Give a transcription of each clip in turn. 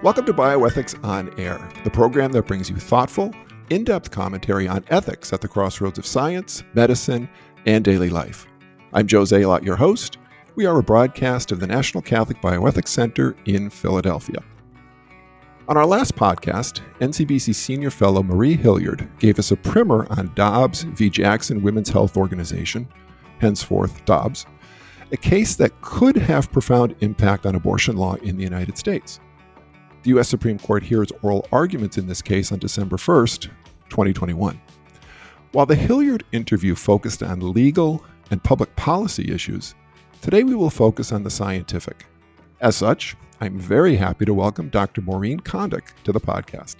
Welcome to Bioethics on Air, the program that brings you thoughtful, in depth commentary on ethics at the crossroads of science, medicine, and daily life. I'm Joe Zalot, your host. We are a broadcast of the National Catholic Bioethics Center in Philadelphia. On our last podcast, NCBC Senior Fellow Marie Hilliard gave us a primer on Dobbs v. Jackson Women's Health Organization, henceforth Dobbs, a case that could have profound impact on abortion law in the United States. The U.S. Supreme Court hears oral arguments in this case on December 1st, 2021. While the Hilliard interview focused on legal and public policy issues, today we will focus on the scientific. As such, I'm very happy to welcome Dr. Maureen Condic to the podcast.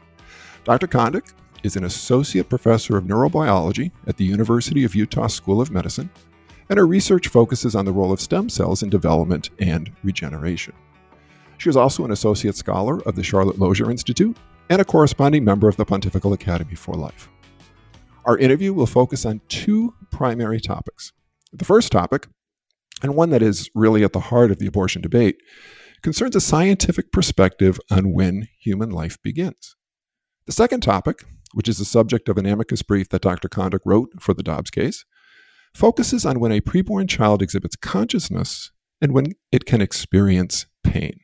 Dr. Condic is an associate professor of neurobiology at the University of Utah School of Medicine, and her research focuses on the role of stem cells in development and regeneration. She is also an associate scholar of the Charlotte Lozier Institute and a corresponding member of the Pontifical Academy for Life. Our interview will focus on two primary topics. The first topic, and one that is really at the heart of the abortion debate, concerns a scientific perspective on when human life begins. The second topic, which is the subject of an amicus brief that Dr. Condic wrote for the Dobbs case, focuses on when a preborn child exhibits consciousness and when it can experience pain.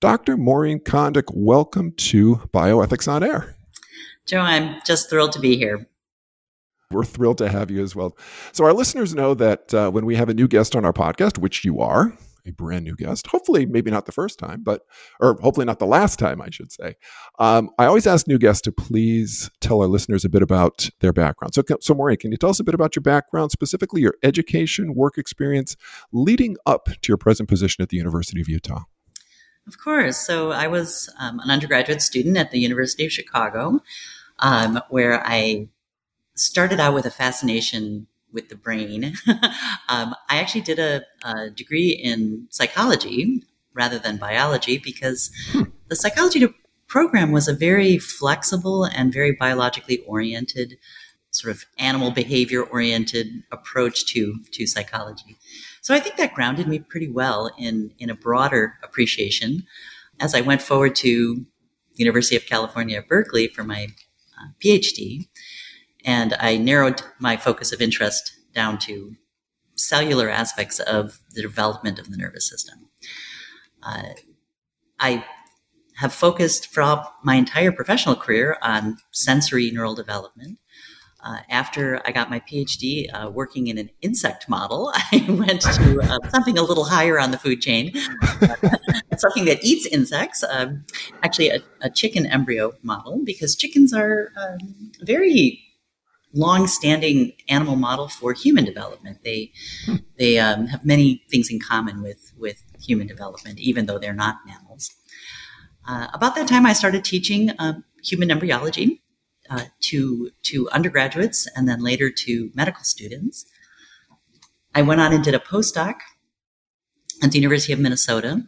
Dr. Maureen Condic, welcome to Bioethics on Air. Joe, I'm just thrilled to be here. We're thrilled to have you as well. So, our listeners know that uh, when we have a new guest on our podcast, which you are, a brand new guest, hopefully, maybe not the first time, but, or hopefully not the last time, I should say. Um, I always ask new guests to please tell our listeners a bit about their background. So, so, Maureen, can you tell us a bit about your background, specifically your education, work experience leading up to your present position at the University of Utah? Of course. So I was um, an undergraduate student at the University of Chicago, um, where I started out with a fascination with the brain. um, I actually did a, a, degree in psychology rather than biology because hmm. the psychology program was a very flexible and very biologically oriented, sort of animal behavior oriented approach to to psychology. So I think that grounded me pretty well in, in a broader appreciation as I went forward to University of California Berkeley for my uh, PhD. And I narrowed my focus of interest down to cellular aspects of the development of the nervous system. Uh, I have focused for my entire professional career on sensory neural development. Uh, after I got my PhD uh, working in an insect model, I went to uh, something a little higher on the food chain, something that eats insects, um, actually, a, a, chicken embryo model, because chickens are um, a very long-standing animal model for human development. They hmm. they um, have many things in common with with human development, even though they're not mammals. Uh, about that time, I started teaching um, human embryology uh, to to undergraduates and then later to medical students. I went on and did a postdoc at the University of Minnesota,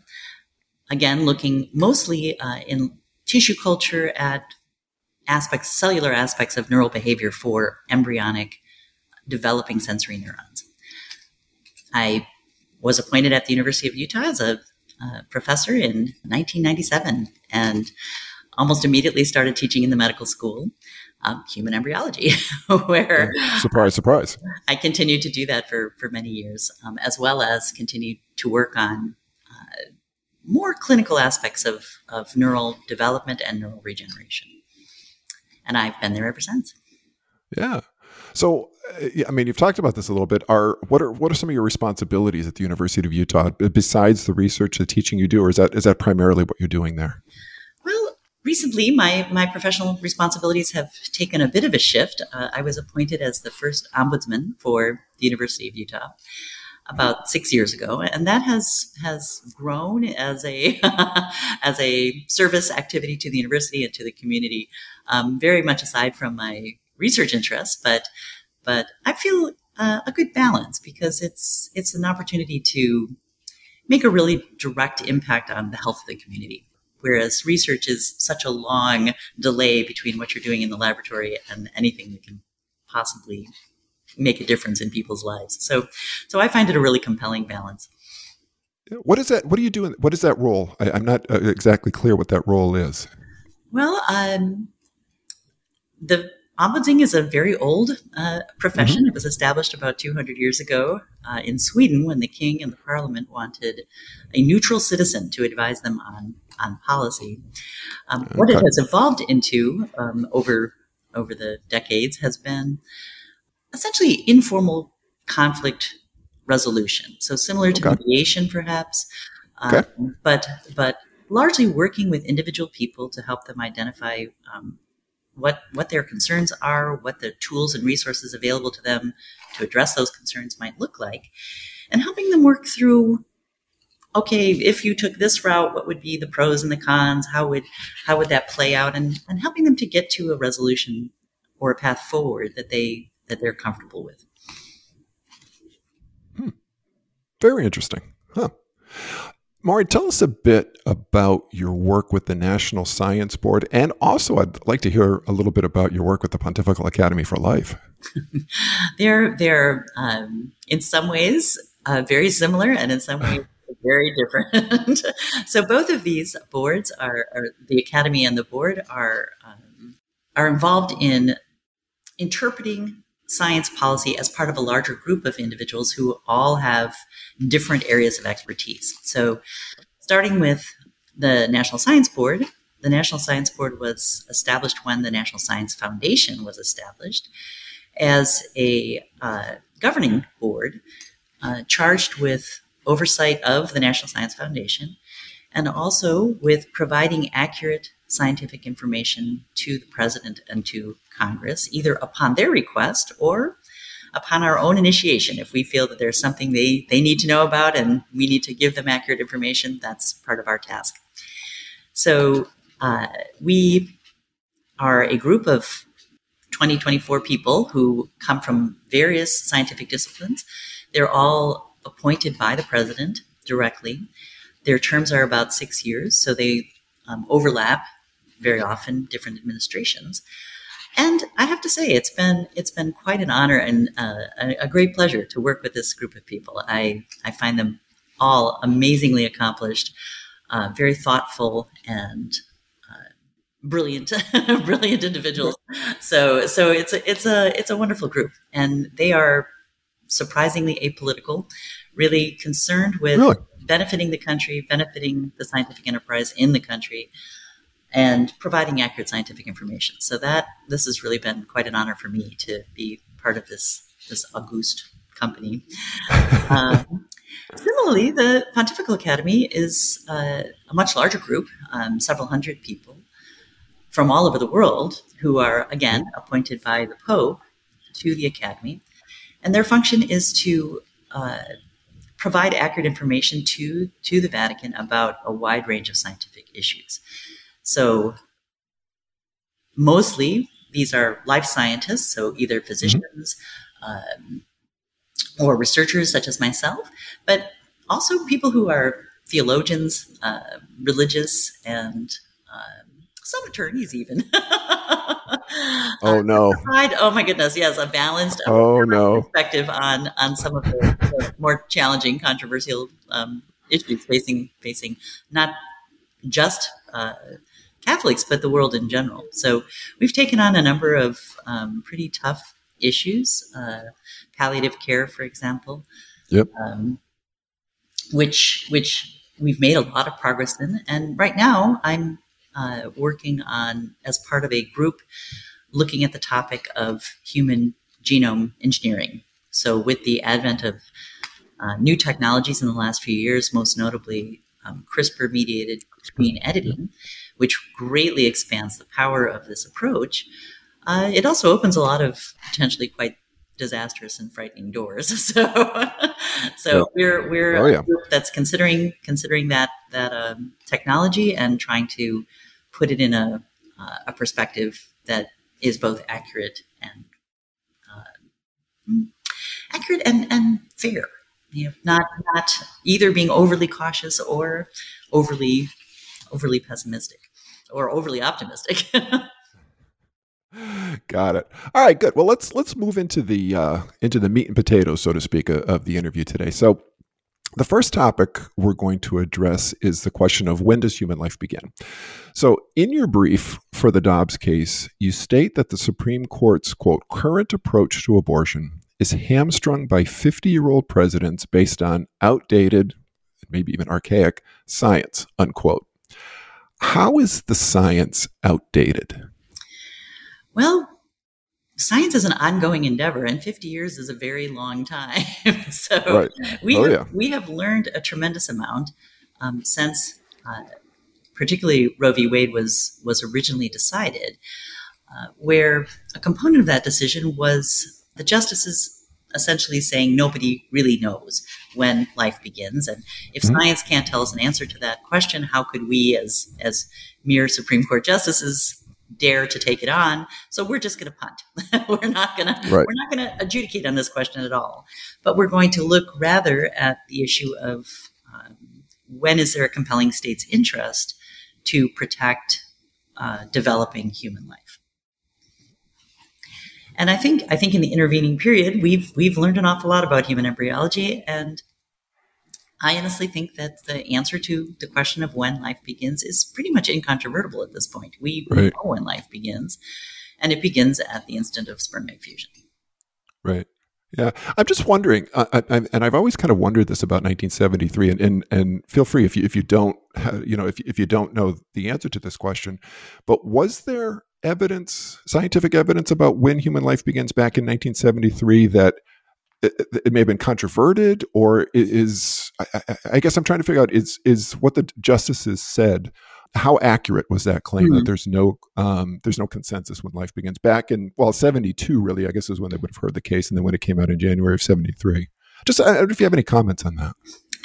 again looking mostly uh, in tissue culture at aspects, cellular aspects of neural behavior for embryonic developing sensory neurons. I was appointed at the University of Utah as a uh, professor in 1997 and almost immediately started teaching in the medical school um, human embryology, where surprise, surprise, I continued to do that for for many years, um, as well as continue to work on uh, more clinical aspects of of neural development and neural regeneration. And I've been there ever since. Yeah. So, uh, I mean, you've talked about this a little bit. Are what are what are some of your responsibilities at the University of Utah besides the research, the teaching you do, or is that is that primarily what you're doing there? Recently, my, my professional responsibilities have taken a bit of a shift. Uh, I was appointed as the first ombudsman for the University of Utah about six years ago, and that has has grown as a as a service activity to the university and to the community. Um, very much aside from my research interests, but but I feel uh, a good balance because it's it's an opportunity to make a really direct impact on the health of the community whereas research is such a long delay between what you're doing in the laboratory and anything that can possibly make a difference in people's lives. So, so I find it a really compelling balance. what is that? What are you doing? What is that role? I, am not uh, exactly clear what that role is. Well, um, the ombudsing is a very old uh, profession. Mm-hmm. It was established about 200 years ago uh, in Sweden when the king and the parliament wanted a neutral citizen to advise them on on policy. Um, okay. What it has evolved into um, over over the decades has been essentially informal conflict resolution. So similar to okay. mediation, perhaps, okay. um, but but largely working with individual people to help them identify um, what what their concerns are, what the tools and resources available to them to address those concerns might look like, and helping them work through. Okay, if you took this route, what would be the pros and the cons? How would how would that play out? And and helping them to get to a resolution or a path forward that they that they're comfortable with. Hmm. Very interesting. Huh. Maury, tell us a bit about your work with the National Science Board, and also I'd like to hear a little bit about your work with the Pontifical Academy for Life. they're they're um, in some ways uh, very similar, and in some ways very different. so both of these boards are, are, the Academy and the board are um, are involved in interpreting science policy as part of a larger group of individuals who all have different areas of expertise. So, starting with the National Science Board, the National Science Board was established when the National Science Foundation was established as a uh, governing board uh, charged with oversight of the National Science Foundation and also with providing accurate scientific information to the president and to Congress, either upon their request or upon our own initiation. If we feel that there's something they, they need to know about and we need to give them accurate information, that's part of our task. So uh, we are a group of 20, 24 people who come from various scientific disciplines. They're all appointed by the president directly. Their terms are about six years, so they um, overlap very often different administrations. And I have to say, it's been it's been quite an honor and uh, a, great pleasure to work with this group of people. I I find them all amazingly accomplished, uh, very thoughtful, and uh, brilliant, brilliant individuals. So so it's a it's a it's a wonderful group, and they are surprisingly apolitical, really concerned with really? benefiting the country, benefiting the scientific enterprise in the country and providing accurate scientific information. So that this has really been quite an honor for me to be part of this this august company. um, similarly, the Pontifical Academy is uh, a much larger group, um, several hundred people from all over the world who are again appointed by the Pope to the Academy, and their function is to uh, provide accurate information to to the Vatican about a wide range of scientific issues. So mostly these are life scientists, so either physicians mm-hmm. um, or researchers such as myself, but also people who are theologians, uh, religious, and um, some attorneys even. oh no! Provide, oh my goodness! Yes, a balanced oh no perspective on on some of the, the more challenging, controversial um, issues facing facing not just uh, Catholics, but the world in general. So we've taken on a number of um, pretty tough issues, uh, palliative care, for example. Yep. Um, which which we've made a lot of progress in, and right now I'm uh, working on as part of a group looking at the topic of human genome engineering. So with the advent of uh, new technologies in the last few years, most notably um, CRISPR mediated gene editing, which greatly expands the power of this approach, uh, it also opens a lot of potentially quite disastrous and frightening doors. so, so yeah. we're we're oh, yeah. that's considering considering that that um, technology and trying to put it in a uh, a perspective that is both accurate and uh, accurate and and fair. You know, not not either being overly cautious or overly overly pessimistic or overly optimistic. Got it. All right, good. Well, let's let's move into the uh, into the meat and potatoes, so to speak, of, of the interview today. So, The first topic we're going to address is the question of when does human life begin? So, in your brief for the Dobbs case, you state that the Supreme Court's quote, current approach to abortion is hamstrung by 50 year old precedents based on outdated, maybe even archaic science, unquote. How is the science outdated? Well, science is an ongoing endeavor, and 50 years is a very long time. so right. we, oh, have, yeah. we have learned a tremendous amount um, since, uh, particularly Roe v. Wade was was originally decided, uh, where a component of that decision was the justices essentially saying nobody really knows when life begins and if mm-hmm. science can't tell us an answer to that question how could we as as mere supreme court justices dare to take it on. So we're just going to punt. we're not going right. to we're not going to adjudicate on this question at all. But we're going to look rather at the issue of um, when is there a compelling state's interest to protect uh, developing human life. And I think I think in the intervening period we've we've learned an awful lot about human embryology and I honestly think that the answer to the question of when life begins is pretty much incontrovertible at this point. We, right. know when life begins, and it begins at the instant of sperm egg fusion. Right. Yeah, I'm just wondering, uh, I, I, and I've always kind of wondered this about 1973. And, and and feel free if you if you don't, you know, if if you don't know the answer to this question, but was there evidence, scientific evidence about when human life begins back in 1973 that it, it, may have been controverted or is I, I, guess i'm trying to figure out is is what the justices said how accurate was that claim mm-hmm. that there's no um, there's no consensus when life begins? Back in well 72 really i guess is when they would have heard the case and then when it came out in january of 73 just i don't know if you have any comments on that.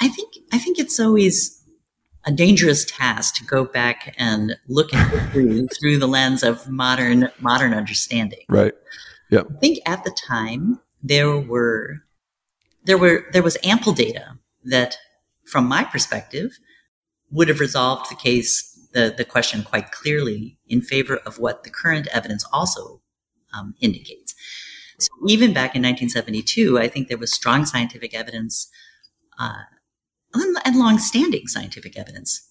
I think i think it's always a dangerous task to go back and look at history through the lens of modern modern understanding. Right. Yeah i think at the time there were there were there was ample data that, from my perspective, would have resolved the case the, the question quite clearly in favor of what the current evidence also um, indicates. So even back in 1972, I think there was strong scientific evidence uh, and long-standing scientific evidence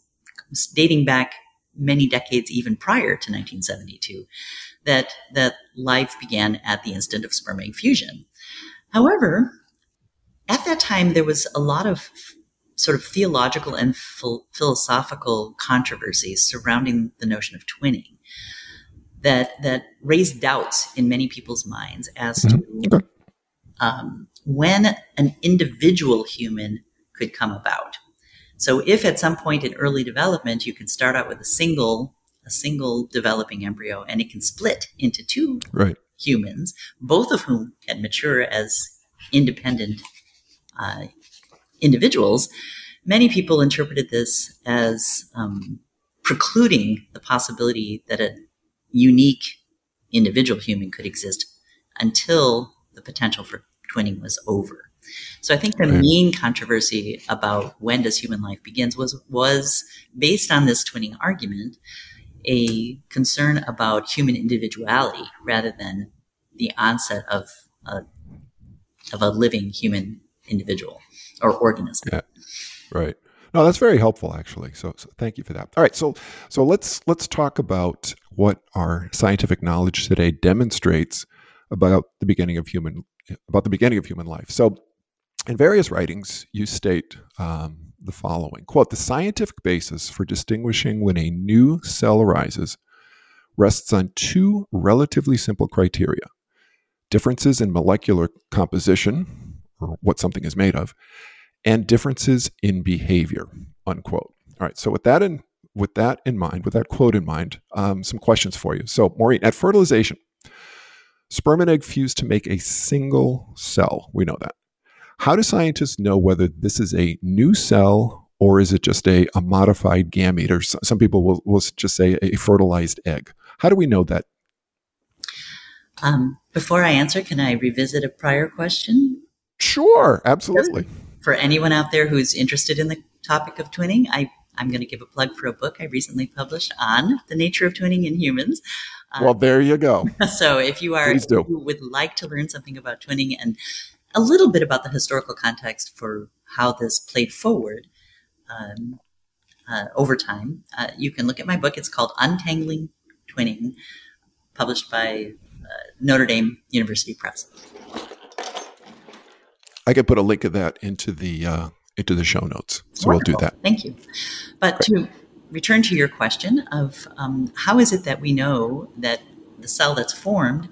dating back many decades even prior to 1972 that that life began at the instant of sperm egg fusion However, at that time, there was a lot of sort of theological and philosophical controversies surrounding the notion of twinning that that raised doubts in many people's minds as mm-hmm. to um, when an individual human could come about. So, if at some point in early development you can start out with a single a single developing embryo and it can split into two right humans, both of whom can mature as independent uh, individuals, many people interpreted this as um, precluding the possibility that a unique individual human could exist until the potential for twinning was over. So I think the main controversy about when does human life begins was was based on this twinning argument a concern about human individuality rather than the onset of a, of a living human individual or organism. Yeah, right. No, that's very helpful, actually. So, so, thank you for that. All right, so so let's let's talk about what our scientific knowledge today demonstrates about the beginning of human about the beginning of human life. So, in various writings, you state um, the following. Quote the scientific basis for distinguishing when a new cell arises rests on two relatively simple criteria. Differences in molecular composition or what something is made of and differences in behavior unquote. All right so with that in with that in mind with that quote in mind um, some questions for you. So maureen at fertilization sperm and egg fuse to make a single cell. We know that how do scientists know whether this is a new cell or is it just a, a modified gamete? Or some people will, will just say a fertilized egg. How do we know that? Um, before I answer, can I revisit a prior question? Sure, absolutely. For anyone out there who's interested in the topic of twinning, I, I'm going to give a plug for a book I recently published on the nature of twinning in humans. Um, well, there you go. So if you are, if you would like to learn something about twinning and a little bit about the historical context for how this played forward um, uh, over time, uh, you can look at my book. It's called Untangling Twinning, published by uh, Notre Dame University Press. I could put a link of that into the uh, into the show notes, so Wonderful. we'll do that. Thank you. But Great. to return to your question of um, how is it that we know that the cell that's formed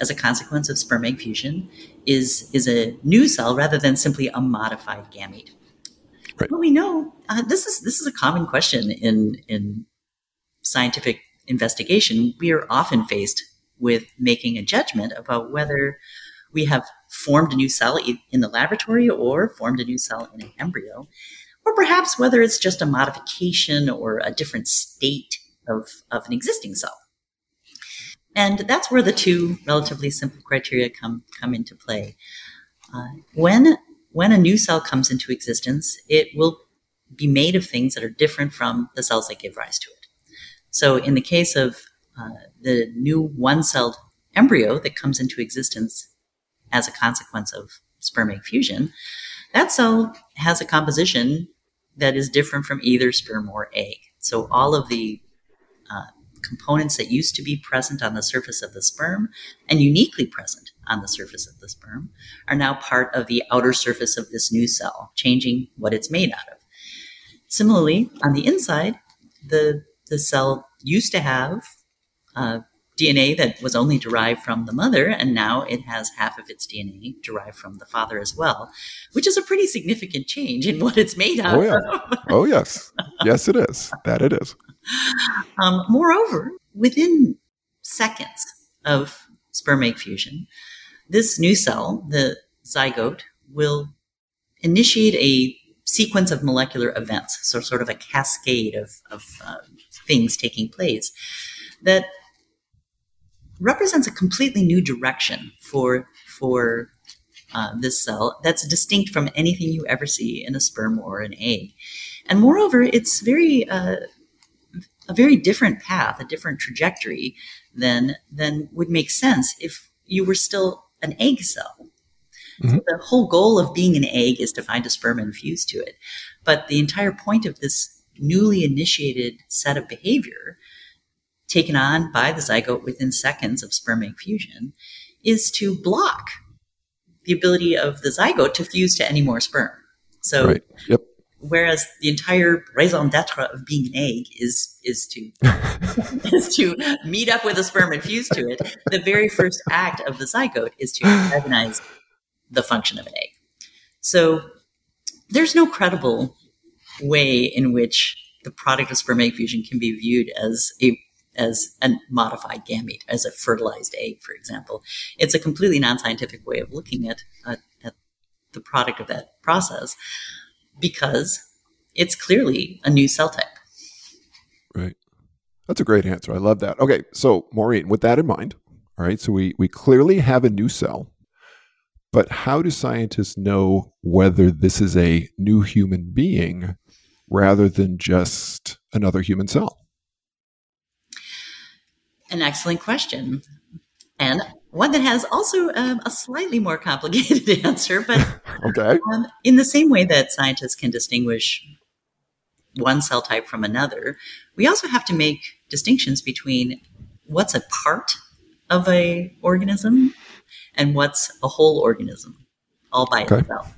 as a consequence of sperm egg fusion is is a new cell rather than simply a modified gamete. Right. Well, we know uh, this is this is a common question in in scientific investigation. We are often faced with making a judgment about whether we have formed a new cell in the laboratory or formed a new cell in an embryo, or perhaps whether it's just a modification or a different state of, of an existing cell. And that's where the two relatively simple criteria come, come into play. Uh, when, when a new cell comes into existence, it will be made of things that are different from the cells that give rise to it. So in the case of uh, the new one-celled embryo that comes into existence as a consequence of sperm egg fusion, that cell has a composition that is different from either sperm or egg. So all of the uh, components that used to be present on the surface of the sperm and uniquely present on the surface of the sperm are now part of the outer surface of this new cell, changing what it's made out of. Similarly, on the inside, the, the cell used to have uh, DNA that was only derived from the mother, and now it has half of its DNA derived from the father as well, which is a pretty significant change in what it's made out oh, yeah. of. oh, yes. Yes, it is. That it is. Um, moreover, within seconds of sperm egg fusion, this new cell, the zygote, will initiate a sequence of molecular events, so sort of a cascade of, of uh, things taking place that represents a completely new direction for for uh, this cell that's distinct from anything you ever see in a sperm or an egg. And moreover, it's very uh, a very different path, a different trajectory than than would make sense if you were still an egg cell. Mm-hmm. So the whole goal of being an egg is to find a sperm and fuse to it. But the entire point of this newly initiated set of behavior taken on by the zygote within seconds of sperm egg fusion is to block the ability of the zygote to fuse to any more sperm. So right. yep whereas the entire raison d'etre of being an egg is is to is to meet up with a sperm and fuse to it. The very first act of the zygote is to recognize the function of an egg. So there's no credible way in which the product of sperm egg fusion can be viewed as a as a modified gamete, as a fertilized egg, for example. It's a completely non-scientific way of looking at, at, at the product of that process because it's clearly a new cell type. Right. That's a great answer. I love that. Okay, so Maureen, with that in mind, all right, so we, we clearly have a new cell, but how do scientists know whether this is a new human being rather than just another human cell? An excellent question. And one that has also um, a slightly more complicated answer, but okay. Um, in the same way that scientists can distinguish one cell type from another, we also have to make distinctions between what's a part of a organism and what's a whole organism all by okay. itself.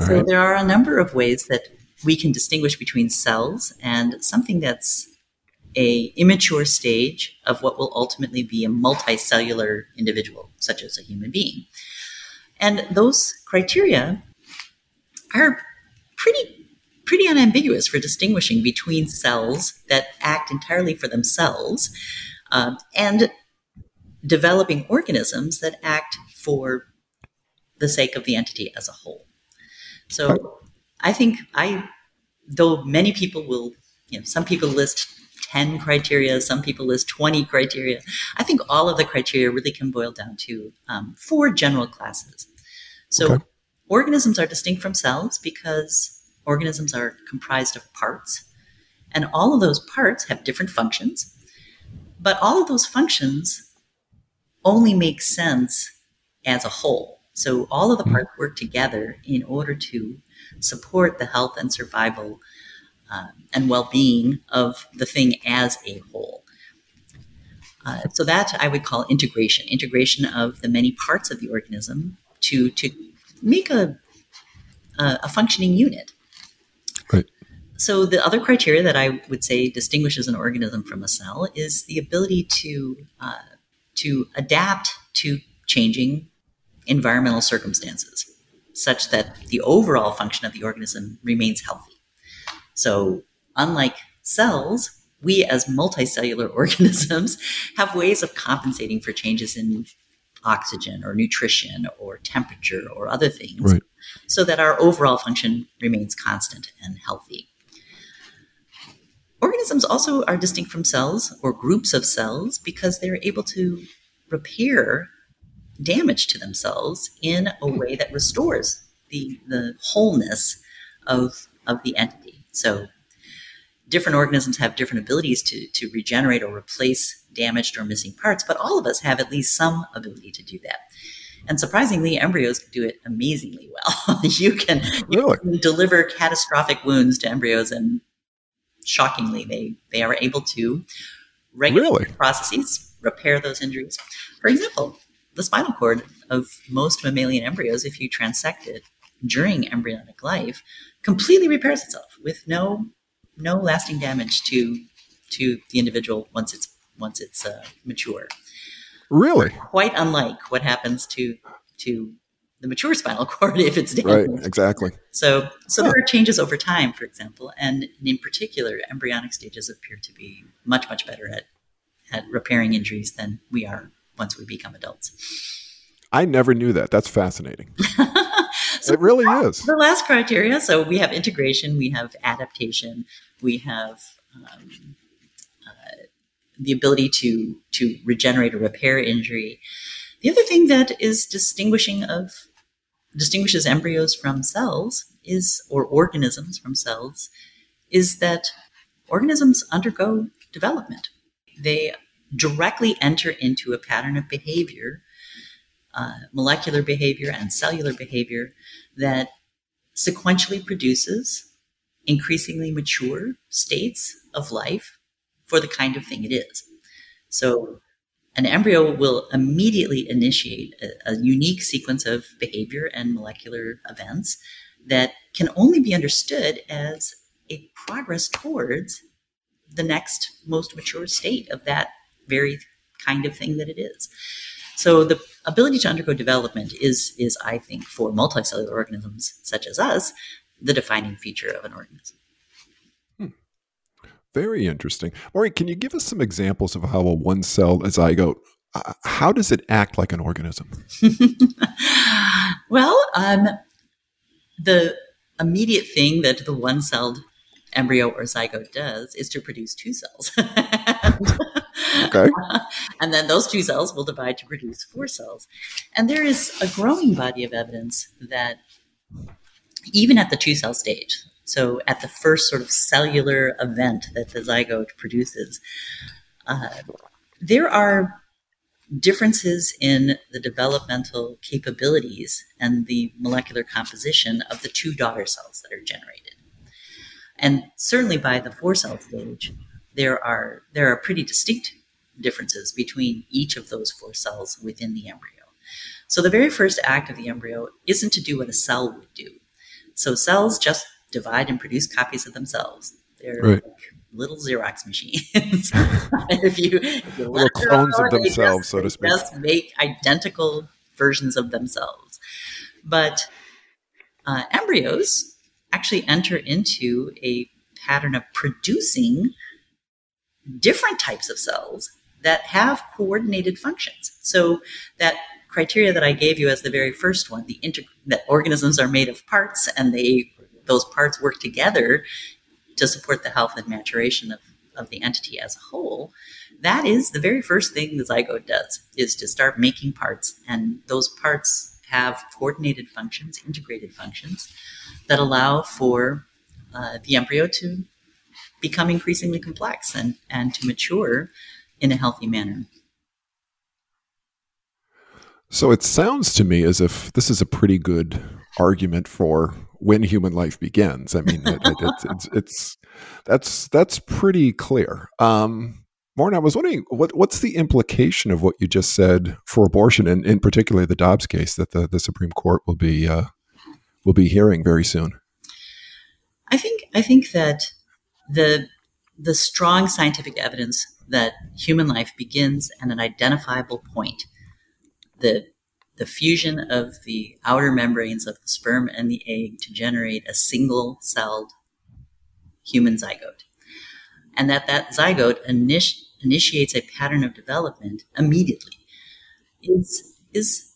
All so right. there are a number of ways that we can distinguish between cells and something that's a immature stage of what will ultimately be a multicellular individual, such as a human being. And those criteria are pretty pretty unambiguous for distinguishing between cells that act entirely for themselves um, and developing organisms that act for the sake of the entity as a whole. So I think I, though many people will, you know, some people list 10 criteria, some people list 20 criteria. I think all of the criteria really can boil down to um, four general classes. So okay. organisms are distinct from cells because organisms are comprised of parts, and all of those parts have different functions. But all of those functions only make sense as a whole. So all of the parts work together in order to support the health and survival uh, and well-being of the thing as a whole. Uh, so that I would call integration, integration of the many parts of the organism to to make a a, a functioning unit. Right. So the other criteria that I would say distinguishes an organism from a cell is the ability to uh, to adapt to changing environmental circumstances, such that the overall function of the organism remains healthy. So, unlike cells, we as multicellular organisms have ways of compensating for changes in oxygen or nutrition or temperature or other things Right. so that our overall function remains constant and healthy. Organisms also are distinct from cells or groups of cells because they're able to repair damage to themselves in a way that restores the, the wholeness of, of the entity. So different organisms have different abilities to, to regenerate or replace damaged or missing parts, but all of us have at least some ability to do that. And surprisingly, embryos do it amazingly well. you can, you Really? can deliver catastrophic wounds to embryos, and shockingly, they, they are able to regulate Really? processes, repair those injuries. For example, the spinal cord of most mammalian embryos, if you transect it during embryonic life, completely repairs itself with no no lasting damage to to the individual once it's once it's uh, mature. Really? Quite unlike what happens to to the mature spinal cord if it's damaged. Right. Exactly. So, so there are changes over time, for example, and in particular, embryonic stages appear to be much, much better at, at repairing injuries than we are once we become adults. I never knew that. That's fascinating. So It really is. the last criteria so we have integration, we have adaptation, we have um, uh, the ability to to regenerate or repair injury. The other thing that is distinguishing of distinguishes embryos from cells is or organisms from cells is that organisms undergo development. They directly enter into a pattern of behavior, uh, molecular behavior and cellular behavior that sequentially produces increasingly mature states of life for the kind of thing it is. So, an embryo will immediately initiate a, a unique sequence of behavior and molecular events that can only be understood as a progress towards the next most mature state of that very kind of thing that it is. So the ability to undergo development is, is I think, for multicellular organisms such as us, the defining feature of an organism. Very interesting. Maury, can you give us some examples of how a one cell zygote, uh, how does it act like an organism? well, um, the immediate thing that the one-celled embryo or zygote does is to produce two cells. Okay. and then those two cells will divide to produce four cells. And there is a growing body of evidence that even at the two cell stage, so at the first sort of cellular event that the zygote produces, uh, there are differences in the developmental capabilities and the molecular composition of the two daughter cells that are generated. And certainly by the four cell stage, there are there are pretty distinct differences between each of those four cells within the embryo. So the very first act of the embryo isn't to do what a cell would do. So cells just divide and produce copies of themselves. They're Right. like little Xerox machines. if you, if you Little clones of themselves, just- so to speak. Just make identical versions of themselves. But uh, embryos actually enter into a pattern of producing different types of cells that have coordinated functions. So that criteria that I gave you as the very first one, the integ- that organisms are made of parts and they those parts work together to support the health and maturation of, of the entity as a whole. That is the very first thing the zygote does is to start making parts and those parts have coordinated functions, integrated functions that allow for uh, the embryo to become increasingly complex and, and to mature in a healthy manner. So it sounds to me as if this is a pretty good argument for when human life begins. I mean, it, it, it's, it's, it's, that's that's pretty clear. Um, I was wondering what what's the implication of what you just said for abortion, and in particular the Dobbs case that the, the Supreme Court will be uh, will be hearing very soon. I think I think that the the strong scientific evidence that human life begins at an identifiable point, the the fusion of the outer membranes of the sperm and the egg to generate a single celled human zygote. And that that zygote init- initiates a pattern of development immediately is, is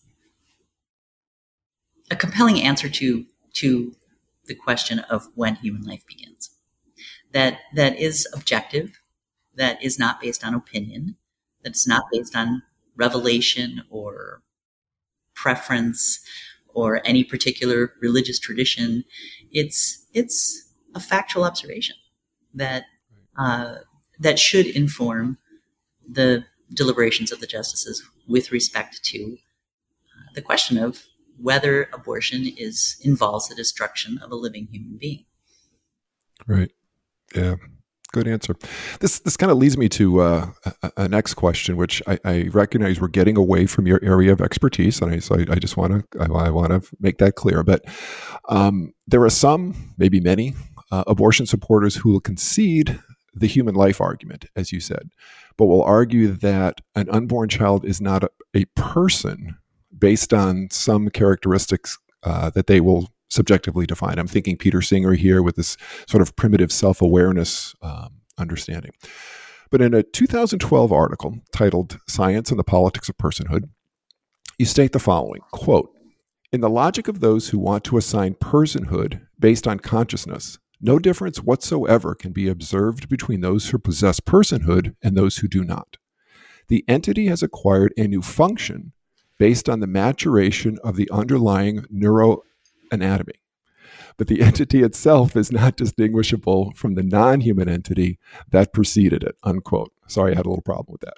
a compelling answer to, to the question of when human life begins. That, that is objective, that is not based on opinion, that's not based on revelation or preference or any particular religious tradition. It's it's a factual observation that uh, that should inform the deliberations of the justices with respect to uh, the question of whether abortion is involves the destruction of a living human being. Right. Yeah. Good answer. This this kind of leads me to uh, a, a, next question, which I, I, recognize we're getting away from your area of expertise, and I, so I, I just want to I, I want to make that clear. But um, there are some, maybe many, uh, abortion supporters who will concede the human life argument, as you said, but will argue that an unborn child is not a, a person based on some characteristics uh, that they will subjectively defined. I'm thinking Peter Singer here with this sort of primitive self awareness um, understanding. But in a 2012 article titled Science and the Politics of Personhood, you state the following quote, In the logic of those who want to assign personhood based on consciousness, no difference whatsoever can be observed between those who possess personhood and those who do not. The entity has acquired a new function based on the maturation of the underlying neuro anatomy. But the entity itself is not distinguishable from the non human entity that preceded it. Unquote. Sorry, I had a little problem with that.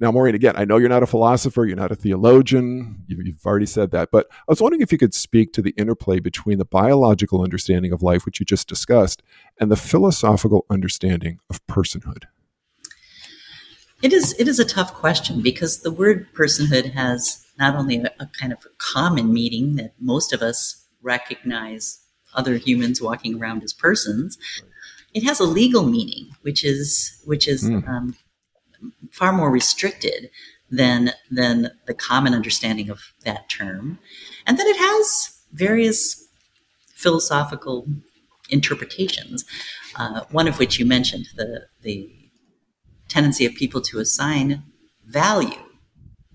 Now, Maureen, again, I know you're not a philosopher, you're not a theologian, you've already said that, but I was wondering if you could speak to the interplay between the biological understanding of life, which you just discussed, and the philosophical understanding of personhood. It is, it is a tough question because the word personhood has not only a, a kind of common meaning that most of us recognize other humans walking around as persons. It has a legal meaning, which is which is mm. um, far more restricted than than the common understanding of that term, and then it has various philosophical interpretations. Uh, one of which you mentioned the the tendency of people to assign value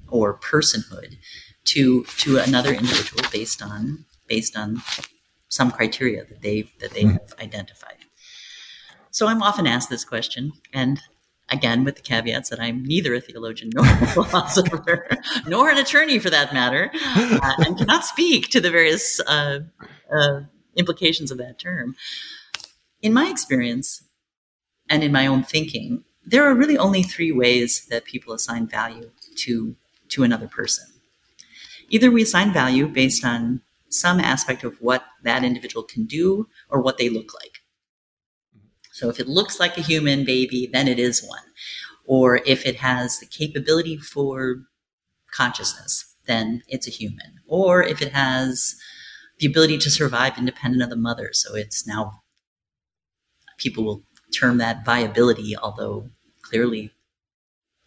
or personhood to to another individual based on based on some criteria that they that they mm-hmm. have identified. So I'm often asked this question, and again with the caveats that I'm neither a theologian nor a philosopher, nor an attorney for that matter, uh, and cannot speak to the various uh, uh, implications of that term. In my experience, and in my own thinking, there are really only three ways that people assign value to to another person. Either we assign value based on some aspect of what that individual can do or what they look like. So if it looks like a human baby, then it is one. Or if it has the capability for consciousness, then it's a human. Or if it has the ability to survive independent of the mother, so it's now people will term that viability, although clearly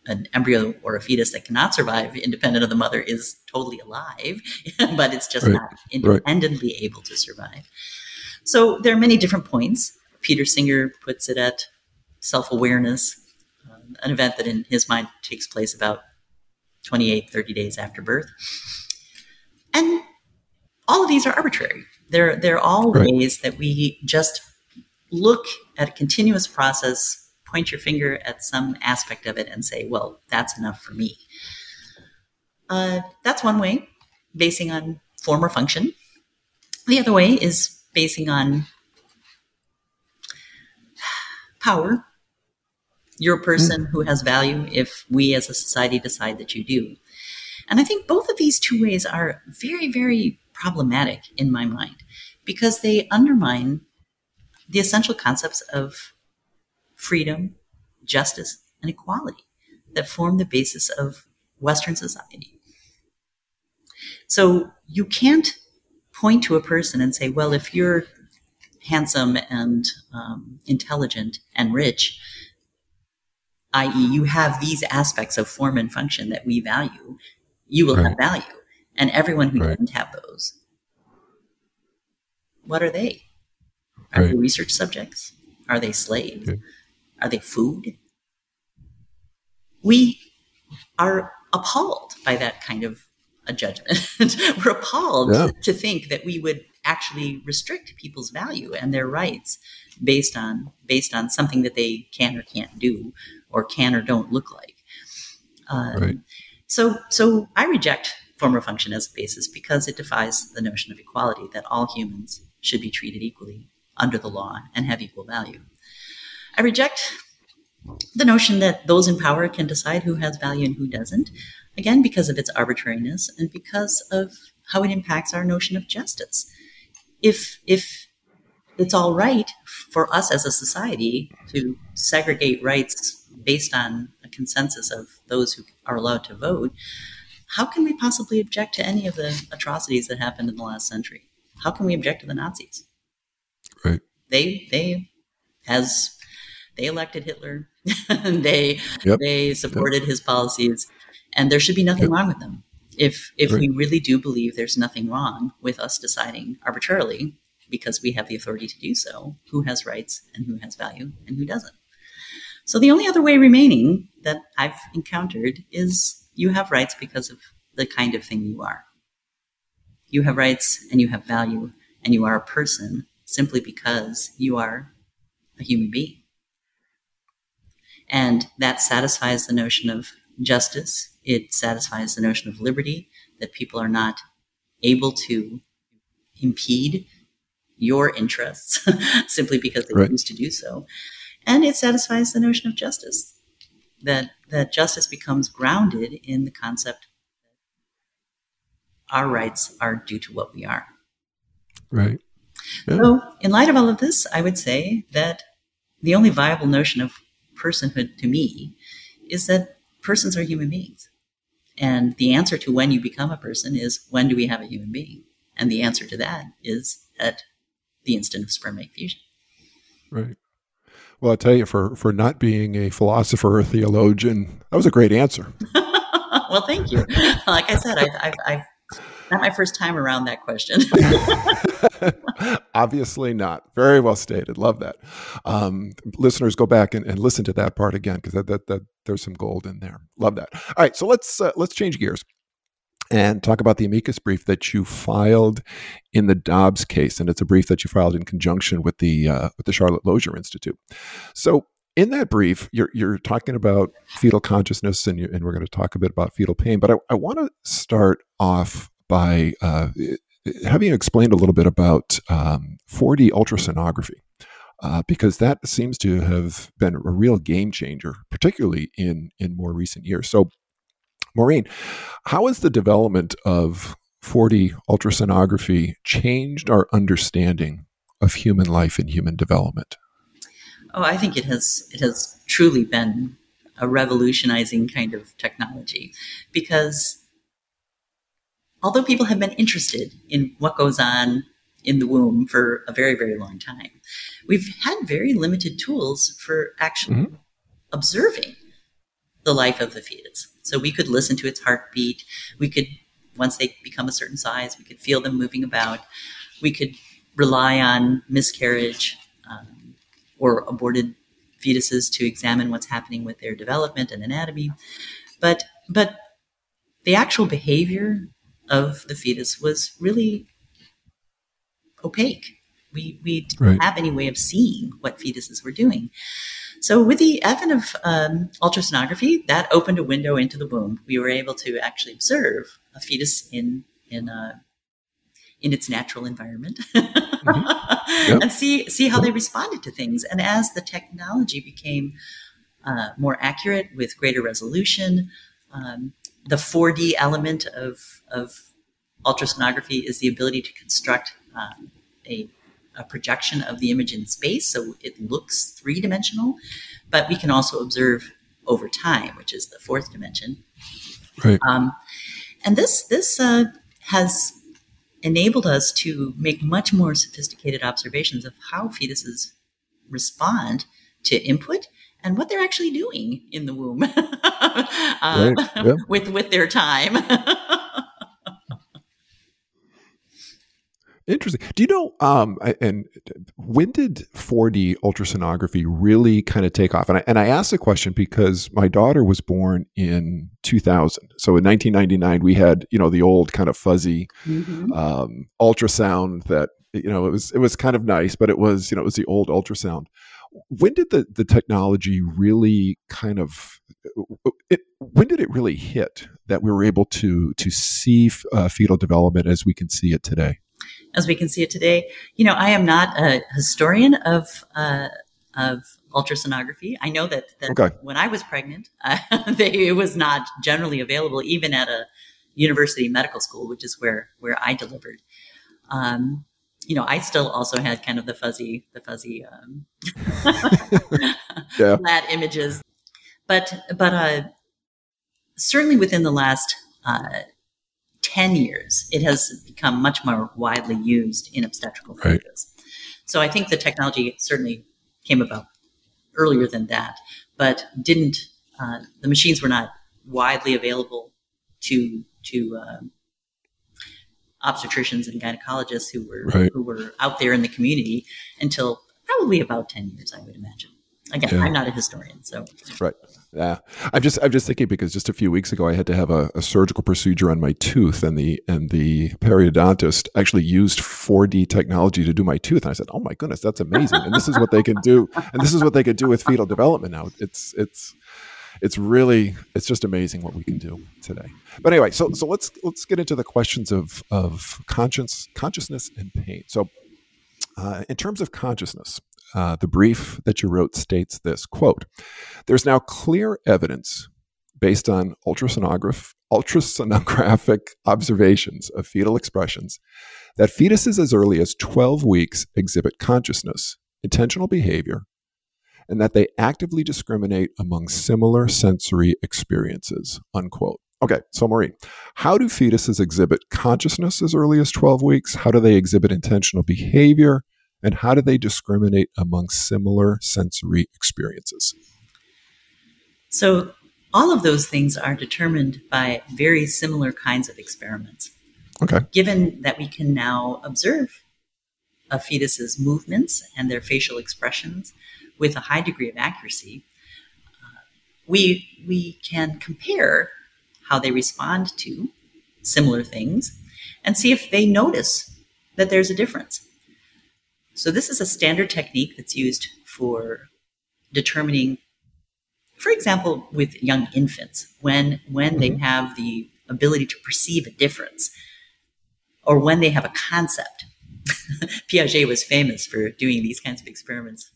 an embryo or a fetus that cannot survive independent of the mother is totally alive, but it's just right. not independently right. able to survive. So there are many different points. Peter Singer puts it at self awareness, uh, an event that in his mind takes place about 28, 30 days after birth. And all of these are arbitrary. They're, they're all right. ways that we just look at a continuous process point your finger at some aspect of it and say, well, that's enough for me. Uh, that's one way, basing on form or function. The other way is basing on power. You're a person mm. who has value if we as a society decide that you do. And I think both of these two ways are very, very problematic in my mind because they undermine the essential concepts of freedom, justice, and equality that form the basis of Western society. So you can't point to a person and say, well, if you're handsome and um, intelligent and rich, i.e., you have these aspects of form and function that we value, you will right. have value. And everyone who right. doesn't have those, what are they? Are right. they research subjects? Are they slaves? Are they food? We are appalled by that kind of a judgment. We're appalled yeah. to think that we would actually restrict people's value and their rights based on based on something that they can or can't do or can or don't look like. Um, right. So so I reject form or function as a basis because it defies the notion of equality that all humans should be treated equally under the law and have equal value. I reject the notion that those in power can decide who has value and who doesn't, again, because of its arbitrariness and because of how it impacts our notion of justice. If, if it's all right for us as a society to segregate rights based on a consensus of those who are allowed to vote, how can we possibly object to any of the atrocities that happened in the last century? How can we object to the Nazis? Right. They they as they elected Hitler, they yep. they supported yep. his policies, and there should be nothing yep. wrong with them. If if right. we really do believe there's nothing wrong with us deciding arbitrarily because we have the authority to do so, who has rights and who has value and who doesn't. So the only other way remaining that I've encountered is you have rights because of the kind of thing you are. You have rights and you have value and you are a person simply because you are a human being. And that satisfies the notion of justice. It satisfies the notion of liberty, that people are not able to impede your interests simply because they right. choose to do so. And it satisfies the notion of justice, that, that justice becomes grounded in the concept that our rights are due to what we are. Right. Yeah. So, in light of all of this, I would say that the only viable notion of personhood to me is that persons are human beings. And the answer to when you become a person is when do we have a human being? And the answer to that is at the instant of sperm egg fusion. Right. Well, I tell you, for for not being a philosopher or theologian, that was a great answer. well, thank you. Like I said, I've, I've, I've not my first time around that question. Obviously not. Very well stated. Love that. Um, listeners, go back and, and, listen to that part again because that, that, that, there's some gold in there. Love that. All right, so let's uh, let's change gears and talk about the amicus brief that you filed in the Dobbs case, and it's a brief that you filed in conjunction with the uh, with the Charlotte Lozier Institute. So in that brief, you're, you're talking about fetal consciousness, and, you, and we're going to talk a bit about fetal pain. But I, I want to start off by uh, having explained a little bit about um, 4D ultrasonography. Uh, because that seems to have been a real game changer, particularly in in more recent years. So, Maureen, how has the development of 4D ultrasonography changed our understanding of human life and human development? Oh, I think it has it has truly been a revolutionizing kind of technology because although people have been interested in what goes on in the womb for a very, very long time, we've had very limited tools for actually mm-hmm. observing the life of the fetus. So we could listen to its heartbeat. We could, once they become a certain size, we could feel them moving about. We could rely on miscarriage um, or aborted fetuses to examine what's happening with their development and anatomy. But, but the actual behavior of the fetus was really opaque. We, we didn't right. have any way of seeing what fetuses were doing. So, with the advent of um, ultrasonography, that opened a window into the womb. We were able to actually observe a fetus in in a uh, in its natural environment mm-hmm. yep. and see see how yep. they responded to things. And as the technology became uh, more accurate with greater resolution, um, the 4D element of, of ultrasonography is the ability to construct um, a, a, projection of the image in space, so it looks three dimensional, but we can also observe over time, which is the fourth dimension. Right. Um, and this this uh, has enabled us to make much more sophisticated observations of how fetuses respond to input and what they're actually doing in the womb uh, right. yeah. with with their time. Interesting. Do you know? Um, and when did 4D ultrasonography really kind of take off? And I, and I asked the question because my daughter was born in 2000. So in 1999, we had you know the old kind of fuzzy mm-hmm. um, ultrasound that you know it was it was kind of nice, but it was you know it was the old ultrasound. When did the the technology really kind of it, when did it really hit that we were able to to see uh, fetal development as we can see it today? as we can see it today. You know, I am not a historian of uh, of ultrasonography. I know that, that okay. when I was pregnant, uh, they, it was not generally available, even at a university medical school, which is where where I delivered. Um, you know, I still also had kind of the fuzzy, the fuzzy um, yeah. flat images, but but uh, certainly within the last uh, 10 years, it has become much more widely used in obstetrical right. So I think the technology certainly came about earlier than that, but didn't, uh, the machines were not widely available to, to, uh, obstetricians and gynecologists who were, right. who were out there in the community until probably about 10 years, I would imagine. Again, yeah. I'm not a historian, so. Right. Yeah, I'm just I'm just thinking because just a few weeks ago I had to have a, a, surgical procedure on my tooth, and the and the periodontist actually used 4D technology to do my tooth, and I said, "Oh my goodness, that's amazing!" and this is what they can do, and this is what they can do with fetal development now. It's it's it's really it's just amazing what we can do today. But anyway, so so let's let's get into the questions of of conscience consciousness and pain. So, uh, in terms of consciousness, uh, the brief that you wrote states this quote there's now clear evidence based on ultrasonograph, ultrasonographic observations of fetal expressions that fetuses as early as 12 weeks exhibit consciousness intentional behavior and that they actively discriminate among similar sensory experiences unquote Okay, so Maureen, how do fetuses exhibit consciousness as early as 12 weeks? How do they exhibit intentional behavior? And how do they discriminate among similar sensory experiences? So, all of those things are determined by very similar kinds of experiments. Okay. Given that we can now observe a fetus's movements and their facial expressions with a high degree of accuracy, uh, we, we can compare how they respond to similar things and see if they notice that there's a difference. So this is a standard technique that's used for determining, for example, with young infants, when when mm-hmm. they have the ability to perceive a difference, or when they have a concept. Piaget was famous for doing these kinds of experiments,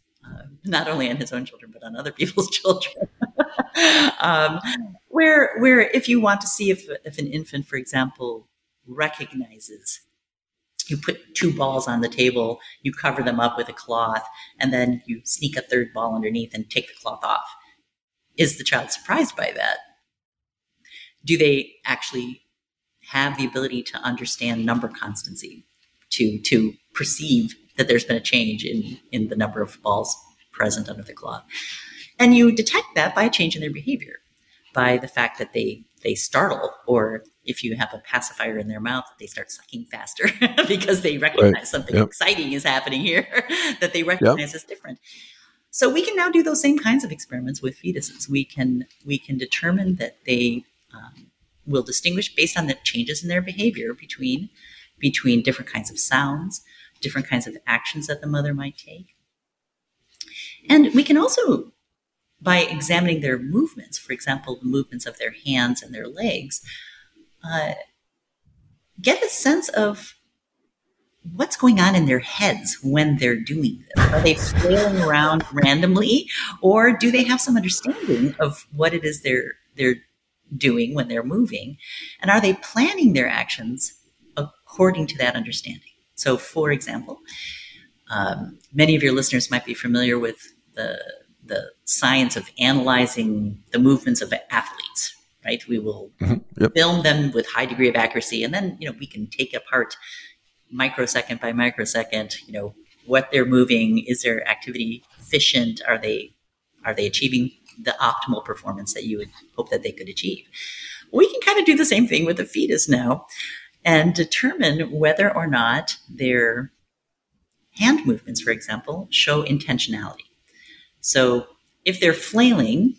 not only on his own children but on other people's children. um, where where if you want to see if if an infant, for example, recognizes you put two balls on the table, you cover them up with a cloth, and then you sneak a third ball underneath and take the cloth off. Is the child surprised by that? Do they actually have the ability to understand number constancy, to to perceive that there's been a change in, in the number of balls present under the cloth? And you detect that by a change in their behavior, by the fact that they they startle or if you have a pacifier in their mouth, they start sucking faster because they recognize right. something yep. exciting is happening here that they recognize yep. as different. So we can now do those same kinds of experiments with fetuses. We can we can determine that they um, will distinguish based on the changes in their behavior between between different kinds of sounds, different kinds of actions that the mother might take. And we can also, by examining their movements, for example, the movements of their hands and their legs, uh, get a sense of what's going on in their heads when they're doing this. Are they flailing around randomly, or do they have some understanding of what it is they're they're doing when they're moving? And are they planning their actions according to that understanding? So, for example, um, many of your listeners might be familiar with the, the science of analyzing the movements of athletes, right? We will mm-hmm. yep. film them with high degree of accuracy, and then you know we can take apart microsecond by microsecond, you know, what they're moving, is their activity efficient, are they are they achieving the optimal performance that you would hope that they could achieve? We can kind of do the same thing with the fetus now and determine whether or not their hand movements, for example, show intentionality. So if they're flailing,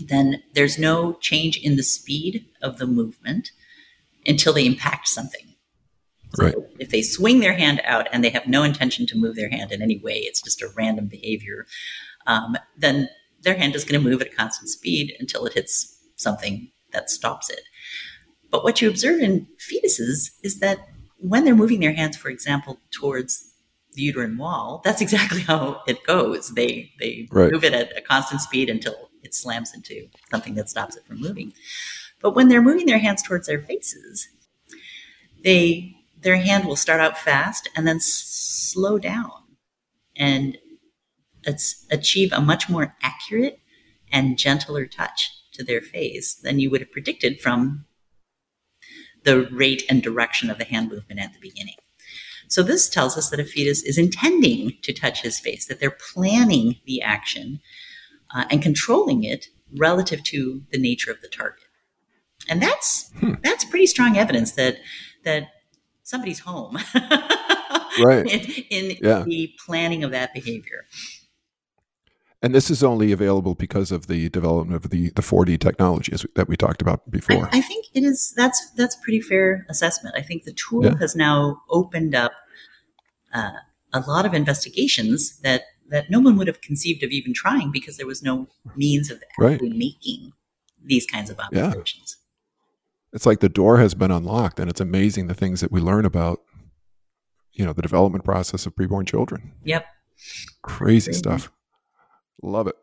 then there's no change in the speed of the movement until they impact something. So right. If they swing their hand out and they have no intention to move their hand in any way, it's just a random behavior, um, then their hand is going to move at a constant speed until it hits something that stops it. But what you observe in fetuses is that when they're moving their hands, for example, towards the uterine wall, that's exactly how it goes. They they right. move it at a constant speed until it slams into something that stops it from moving. But when they're moving their hands towards their faces, they their hand will start out fast and then slow down and achieve a much more accurate and gentler touch to their face than you would have predicted from the rate and direction of the hand movement at the beginning. So this tells us that a fetus is intending to touch his face, that they're planning the action uh, and controlling it relative to the nature of the target. And that's hmm. that's pretty strong evidence that that somebody's home, right? In, in yeah. the planning of that behavior. And this is only available because of the development of the, the 4D technologies that we talked about before. I, I think it is. That's that's pretty fair assessment. I think the tool yeah. has now opened up uh, a lot of investigations that that no one would have conceived of even trying because there was no means of actually right. making these kinds of observations. Yeah. It's like the door has been unlocked, and it's amazing the things that we learn about, you know, the development process of preborn children. Yep. Crazy, Crazy. stuff. Love it.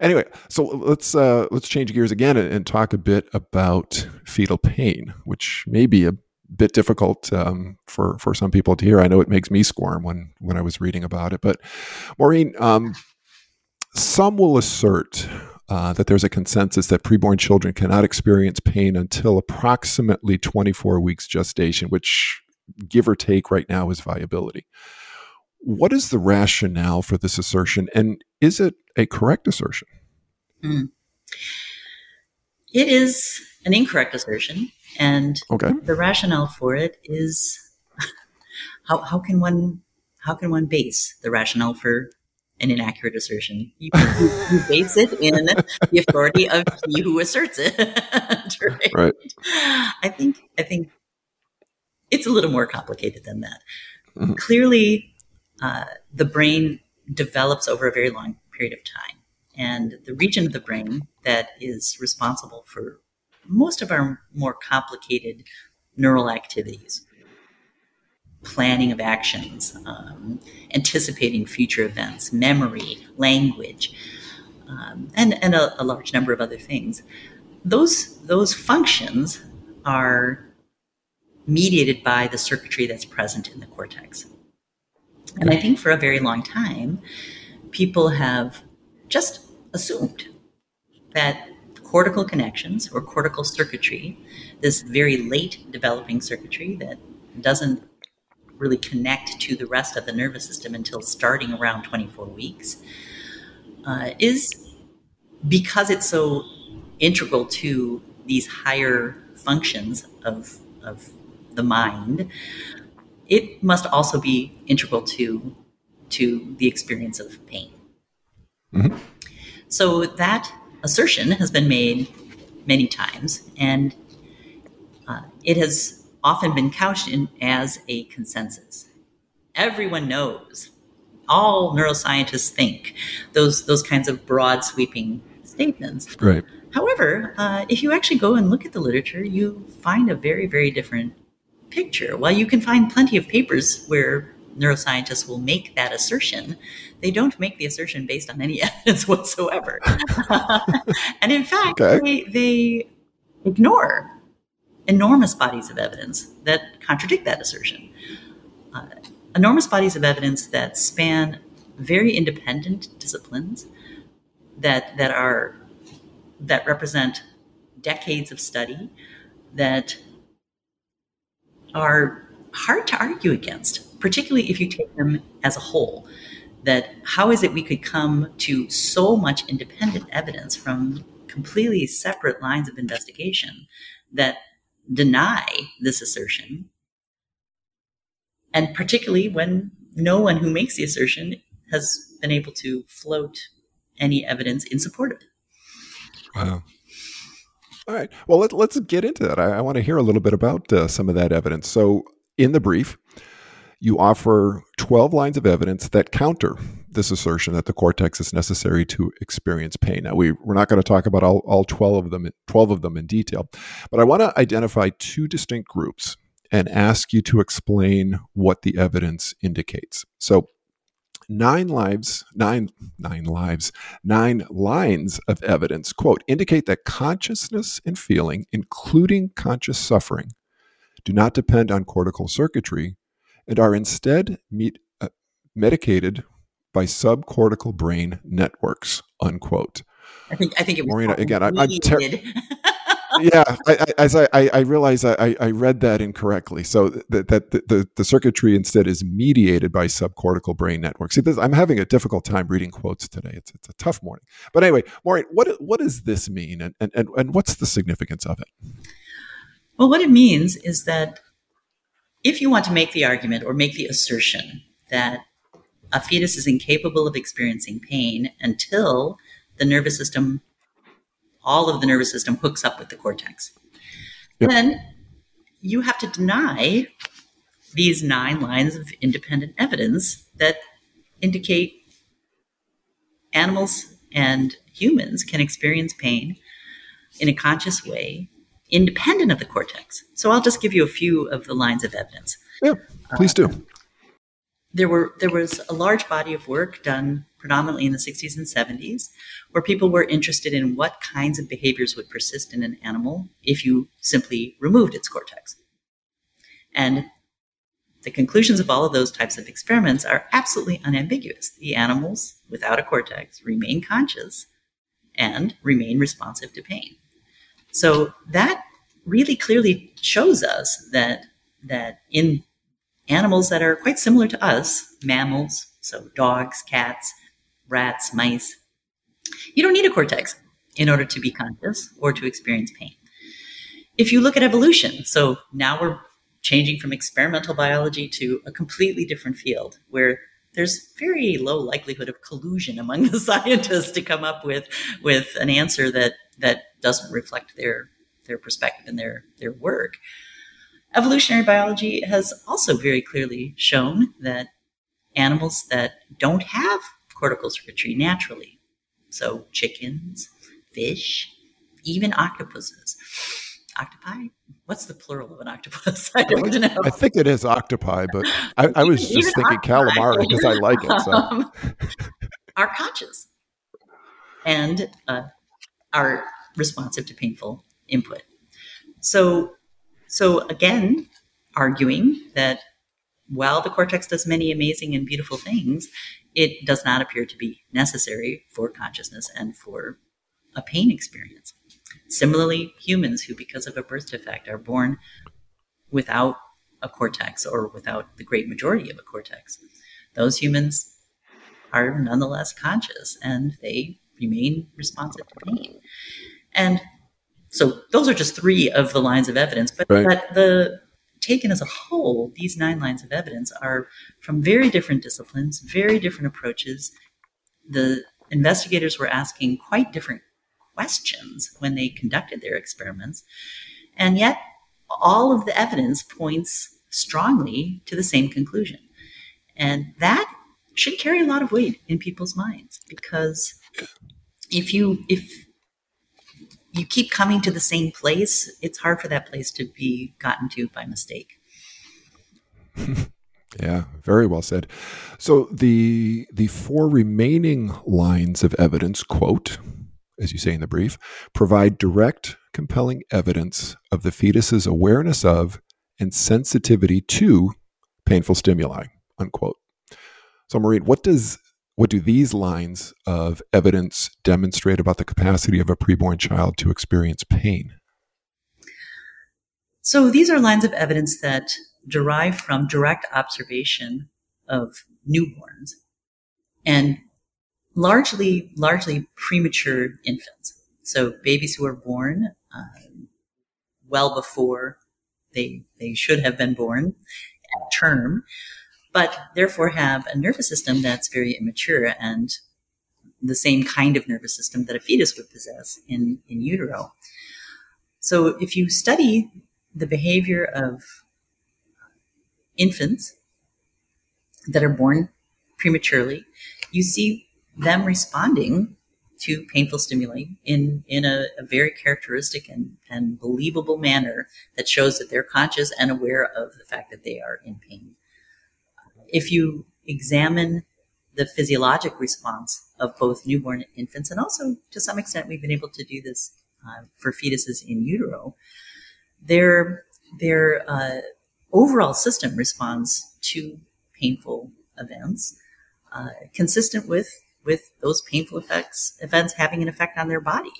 Anyway, so let's uh, let's change gears again and, and, talk a bit about fetal pain, which may be a bit difficult um, for for some people to hear. I know it makes me squirm when when I was reading about it. But Maureen, um, some will assert uh, that there's a consensus that preborn children cannot experience pain until approximately 24 weeks gestation, which give or take right now is viability. What is the rationale for this assertion, and is it a correct assertion? Mm. It is an incorrect assertion, and okay. the rationale for it is how, how can one how can one base the rationale for an inaccurate assertion? You, you, you base it in the authority of he who asserts it. right? right. I think I think it's a little more complicated than that. Mm-hmm. Clearly, uh, the brain develops over a very long period of time. And the region of the brain that is responsible for most of our more complicated neural activities, planning of actions, um, anticipating future events, memory, language, um, and, and a, a large number of other things. Those, those functions are mediated by the circuitry that's present in the cortex. And I think for a very long time, people have just assumed that cortical connections or cortical circuitry, this very late developing circuitry that doesn't really connect to the rest of the nervous system until starting around 24 weeks, uh, is because it's so integral to these higher functions of, of the mind, it must also be integral to to the experience of pain. Mm-hmm. So that assertion has been made many times, and uh, it has often been couched in as a consensus. Everyone knows. All neuroscientists think those those kinds of broad sweeping statements. Right. However, uh, if you actually go and look at the literature, you find a very very different picture. While you can find plenty of papers where neuroscientists will make that assertion, they don't make the assertion based on any evidence whatsoever. and in fact, okay. they, they ignore enormous bodies of evidence that contradict that assertion. Uh, enormous bodies of evidence that span very independent disciplines that that are that represent decades of study that are hard to argue against, particularly if you take them as a whole. That how is it we could come to so much independent evidence from completely separate lines of investigation that deny this assertion? And particularly when no one who makes the assertion has been able to float any evidence in support of it. Wow. All right. Well, let, us get into that. I, I, want to hear a little bit about uh, some of that evidence. So, in the brief, you offer 12 lines of evidence that counter this assertion that the cortex is necessary to experience pain. Now, we, we're not going to talk about all, all 12 of them, 12 of them in detail, but I want to identify two distinct groups and ask you to explain what the evidence indicates. So, nine lives, nine, nine lives, nine lines of evidence, quote, indicate that consciousness and feeling, including conscious suffering, do not depend on cortical circuitry and are instead meet, uh, medicated by subcortical brain networks, unquote. I think I think it was Maureen, again, I, am ter- yeah, I, I, as I, I realize I, I read that incorrectly. So that, that the, the, the, circuitry instead is mediated by subcortical brain networks. See, this, I'm having a difficult time reading quotes today. It's, it's a tough morning. But anyway, Maureen, what, what does this mean and, and, and, and what's the significance of it? Well, what it means is that if you want to make the argument or make the assertion that a fetus is incapable of experiencing pain until the nervous system all of the nervous system hooks up with the cortex. Yep. Then you have to deny these nine lines of independent evidence that indicate animals and humans can experience pain in a conscious way independent of the cortex. So I'll just give you a few of the lines of evidence. Yeah, please do. Uh, there were there was a large body of work done predominantly in the 60s and 70s, where people were interested in what kinds of behaviors would persist in an animal if you simply removed its cortex. And the conclusions of all of those types of experiments are absolutely unambiguous. The animals without a cortex remain conscious and remain responsive to pain. So that really clearly shows us that that in animals that are quite similar to us, mammals, so dogs, cats, rats, mice. You don't need a cortex in order to be conscious or to experience pain. If you look at evolution, so now we're changing from experimental biology to a completely different field where there's very low likelihood of collusion among the scientists to come up with with an answer that that doesn't reflect their their perspective and their their work. Evolutionary biology has also very clearly shown that animals that don't have cortical circuitry naturally. So chickens, fish, even octopuses. Octopi? What's the plural of an octopus? I don't know. I think it is octopi, but I, I was just thinking calamari because I like it. So. Um, are conscious and uh, are responsive to painful input. So, so again, arguing that while the cortex does many amazing and beautiful things, it does not appear to be necessary for consciousness and for a pain experience. Similarly, humans who, because of a birth defect, are born without a cortex or without the great majority of a cortex, those humans are nonetheless conscious and they remain responsive to pain. And so those are just three of the lines of evidence, but, right. but the taken as a whole, these nine lines of evidence are from very different disciplines, very different approaches. The investigators were asking quite different questions when they conducted their experiments. And yet, all of the evidence points strongly to the same conclusion. And that should carry a lot of weight in people's minds because if you if you keep coming to the same place, it's hard for that place to be gotten to by mistake. yeah, very well said. So the the four remaining lines of evidence quote as you say in the brief, provide direct, compelling evidence of the fetus's awareness of and sensitivity to painful stimuli, unquote. So, Maureen, what does what do these lines of evidence demonstrate about the capacity of a preborn child to experience pain? So these are lines of evidence that derive from direct observation of newborns and largely, largely premature infants. So babies who are born uh, well before they they should have been born at term, but therefore have a nervous system that's very immature and the same kind of nervous system that a fetus would possess in, in utero. So if you study the behavior of infants that are born prematurely, you see them responding to painful stimuli in, in a, a very characteristic and, and believable manner that shows that they're conscious and aware of the fact that they are in pain. If you examine the physiologic response of both newborn infants, and also to some extent, we've been able to do this uh, for fetuses in utero, their, their uh, overall system responds to painful events, uh, consistent with with those painful effects events having an effect on their body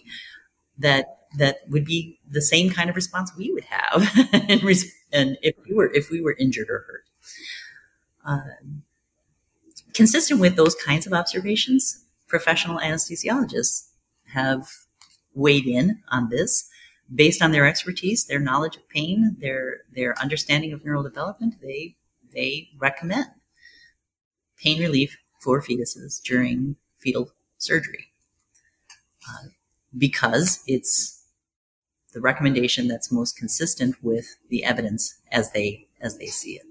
that that would be the same kind of response we would have and, and if we were if we were injured or hurt um, consistent with those kinds of observations professional anesthesiologists have weighed in on this based on their expertise their knowledge of pain their their understanding of neural development they they recommend pain relief for fetuses during fetal surgery uh, because it's the recommendation that's most consistent with the evidence as they as they see it.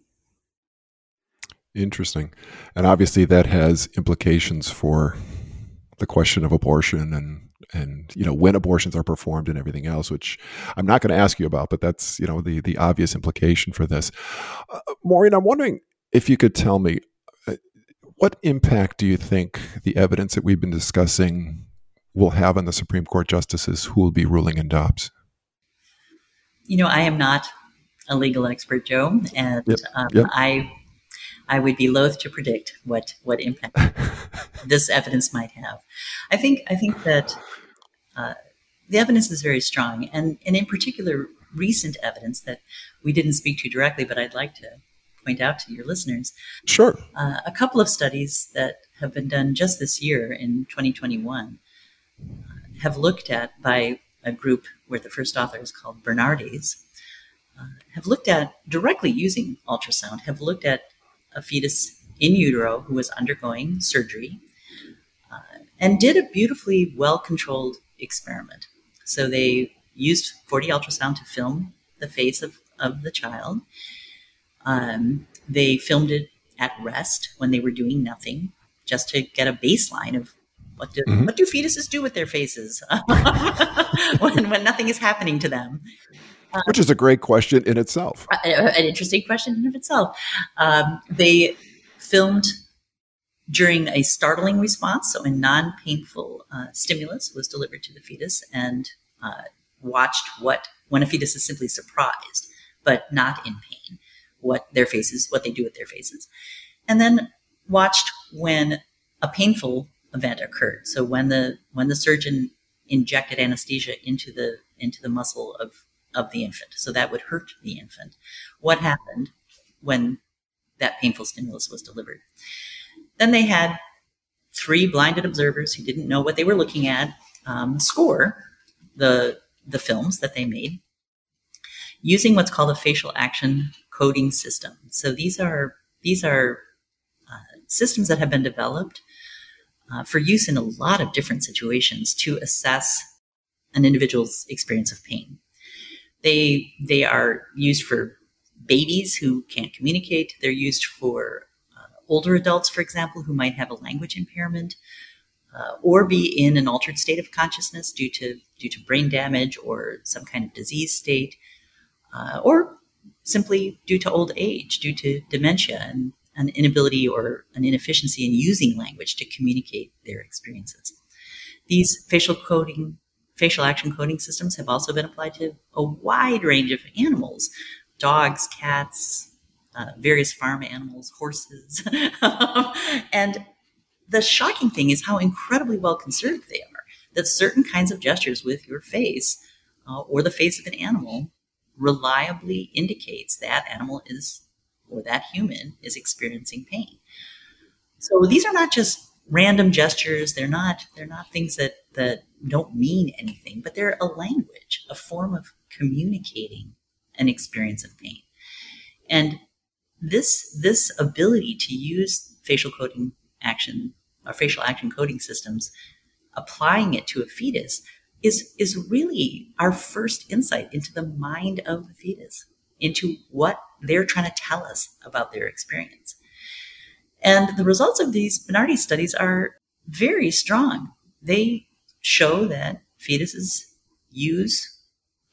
Interesting, and obviously that has implications for the question of abortion and and you know when abortions are performed and everything else which i'm not going to ask you about but that's you know the the obvious implication for this uh, maureen i'm wondering if you could tell me what impact do you think the evidence that we've been discussing will have on the Supreme Court justices who will be ruling in Dobbs? You know, I am not a legal expert, Joe, and yep. Um, yep. I I would be loath to predict what what impact this evidence might have. I think I think that uh, the evidence is very strong, and and in particular, recent evidence that we didn't speak to directly, but I'd like to point out to your listeners. Sure. Uh, a couple of studies that have been done just this year in 2021 uh, have looked at by a group where the first author is called Bernardes, uh, have looked at directly using ultrasound, have looked at a fetus in utero who was undergoing surgery uh, and did a beautifully well controlled experiment. So they used 4D ultrasound to film the face of, of the child um, they filmed it at rest when they were doing nothing, just to get a baseline of what do mm-hmm. what do fetuses do with their faces when when nothing is happening to them. Which is a great question in itself. An interesting question in of itself. Um, they filmed during a startling response, so a non-painful uh, stimulus was delivered to the fetus, and uh, watched what when a fetus is simply surprised but not in pain what their faces, what they do with their faces. And then watched when a painful event occurred. So when the when the surgeon injected anesthesia into the into the muscle of of the infant, so that would hurt the infant. What happened when that painful stimulus was delivered? Then they had three blinded observers who didn't know what they were looking at um, score the the films that they made using what's called a facial action coding system. So these are these are uh, systems that have been developed uh, for use in a lot of different situations to assess an individual's experience of pain. They they are used for babies who can't communicate. They're used for uh, older adults, for example, who might have a language impairment. Uh, or be in an altered state of consciousness due to due to brain damage or some kind of disease state, uh, or simply due to old age, due to dementia and an inability or an inefficiency in using language to communicate their experiences. These facial coding, facial action coding systems have also been applied to a wide range of animals dogs, cats, uh, various farm animals, horses. and the shocking thing is how incredibly well conserved they are. That certain kinds of gestures with your face uh, or the face of an animal reliably indicates that animal is or that human is experiencing pain. So these are not just random gestures. They're not they're not things that that don't mean anything, but they're a language, a form of communicating an experience of pain. And this this ability to use facial coding action or facial action coding systems, applying it to a fetus is is really our first insight into the mind of the fetus, into what they're trying to tell us about their experience. And the results of these Bernardes studies are very strong. They show that fetuses use,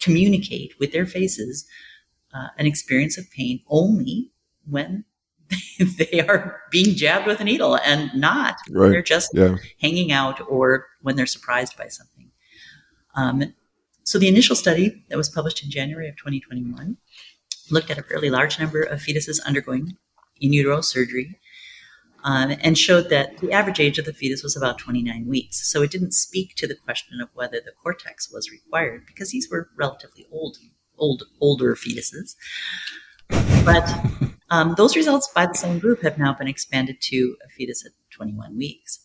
communicate with their faces uh, an experience of pain only when they are being jabbed with a needle and not right. they're just yeah. hanging out or when they're surprised by something. Um, so the initial study that was published in January of 2021 looked at a fairly large number of fetuses undergoing in utero surgery um, and showed that the average age of the fetus was about 29 weeks. So it didn't speak to the question of whether the cortex was required because these were relatively old, old, older fetuses. But um, those results by the same group have now been expanded to a fetus at 21 weeks.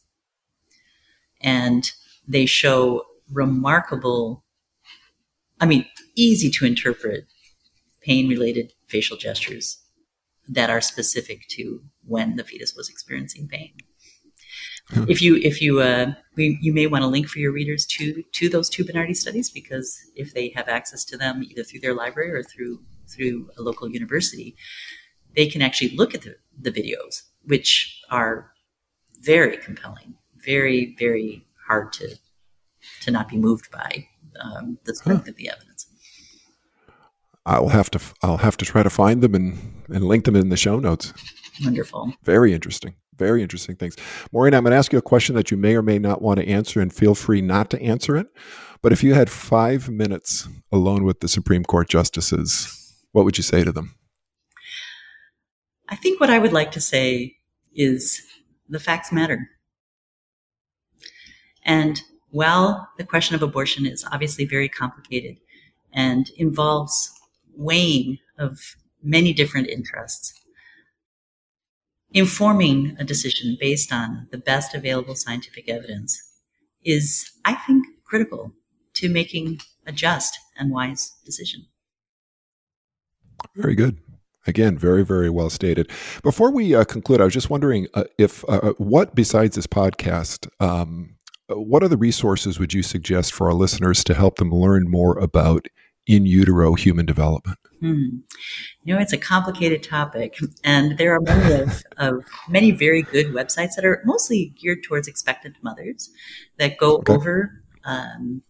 And they show remarkable, I mean, easy to interpret pain related facial gestures that are specific to when the fetus was experiencing pain. Hmm. If you if you uh, we, you may want to link for your readers to to those two Bernardes studies because if they have access to them either through their library or through through a local university, they can actually look at the, the videos, which are very compelling, very very hard to to not be moved by um, the strength huh. of the evidence. I'll have to I'll have to try to find them and and link them in the show notes. Wonderful. Very interesting. Very interesting things. Maureen, I'm going to ask you a question that you may or may not want to answer, and feel free not to answer it. But if you had five minutes alone with the Supreme Court justices, what would you say to them? I think what I would like to say is the facts matter. And while the question of abortion is obviously very complicated and involves weighing of many different interests, informing a decision based on the best available scientific evidence is, I think, critical to making a just and wise decision. Very good. Again, very, very well stated. Before we uh, conclude, I was just wondering uh, if uh, uh what besides this podcast, um, what other resources would you suggest for our listeners to help them learn more about in utero human development? Hmm. You know, it's a complicated topic, and there are many of, of, many very good websites that are mostly geared towards expectant mothers that go okay. over um,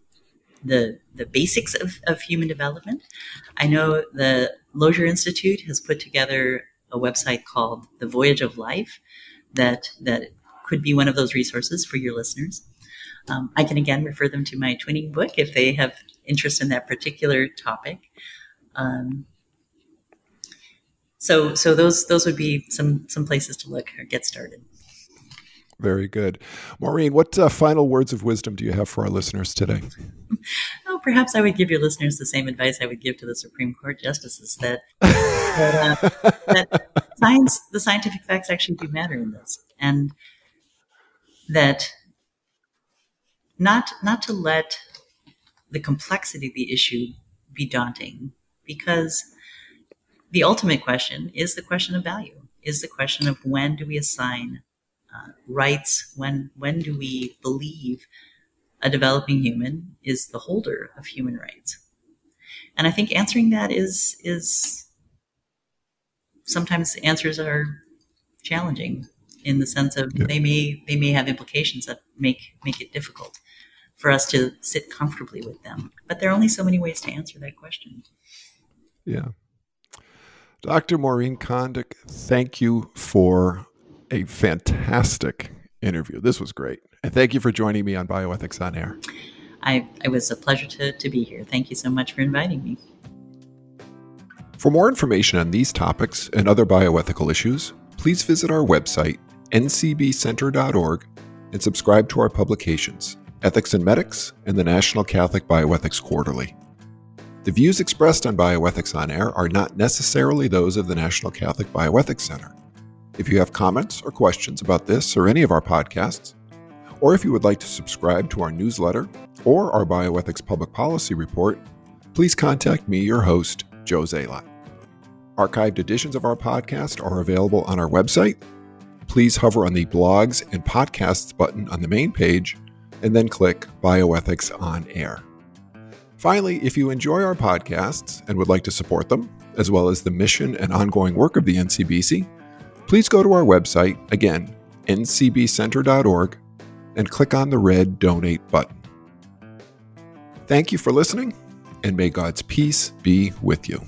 the the basics of, of human development. I know the Lozier Institute has put together a website called The Voyage of Life that that could be one of those resources for your listeners. Um, I can again refer them to my twinning book if they have interest in that particular topic. Um, so, so those those would be some some places to look or get started. Very good, Maureen. What uh, final words of wisdom do you have for our listeners today? oh, perhaps I would give your listeners the same advice I would give to the Supreme Court justices that that, uh, that science, the scientific facts actually do matter in this, and that not not to let the complexity of the issue be daunting? Because the ultimate question is the question of value is the question of when do we assign uh, rights when when do we believe a developing human is the holder of human rights? And i think answering that is is sometimes answers are challenging in the sense of yeah. they may they may have implications that make make it difficult for us to sit comfortably with them. But there are only so many ways to answer that question. Yeah. Dr. Maureen Condic, thank you for a fantastic interview. This was great. And thank you for joining me on Bioethics on Air. I, it was a pleasure to, to be here. Thank you so much for inviting me. For more information on these topics and other bioethical issues, please visit our website, ncbcenter.org, and subscribe to our publications, Ethics and Medics and the National Catholic Bioethics Quarterly. The views expressed on Bioethics on Air are not necessarily those of the National Catholic Bioethics Center. If you have comments or questions about this or any of our podcasts, or if you would like to subscribe to our newsletter or our Bioethics Public Policy Report, please contact me, your host, Joe Zalot. Archived editions of our podcast are available on our website. Please hover on the Blogs and Podcasts button on the main page and then click Bioethics on Air. Finally, if you enjoy our podcasts and would like to support them, as well as the mission and ongoing work of the NCBC, please go to our website, again, ncbcenter.org, and click on the red Donate button. Thank you for listening, and may God's peace be with you.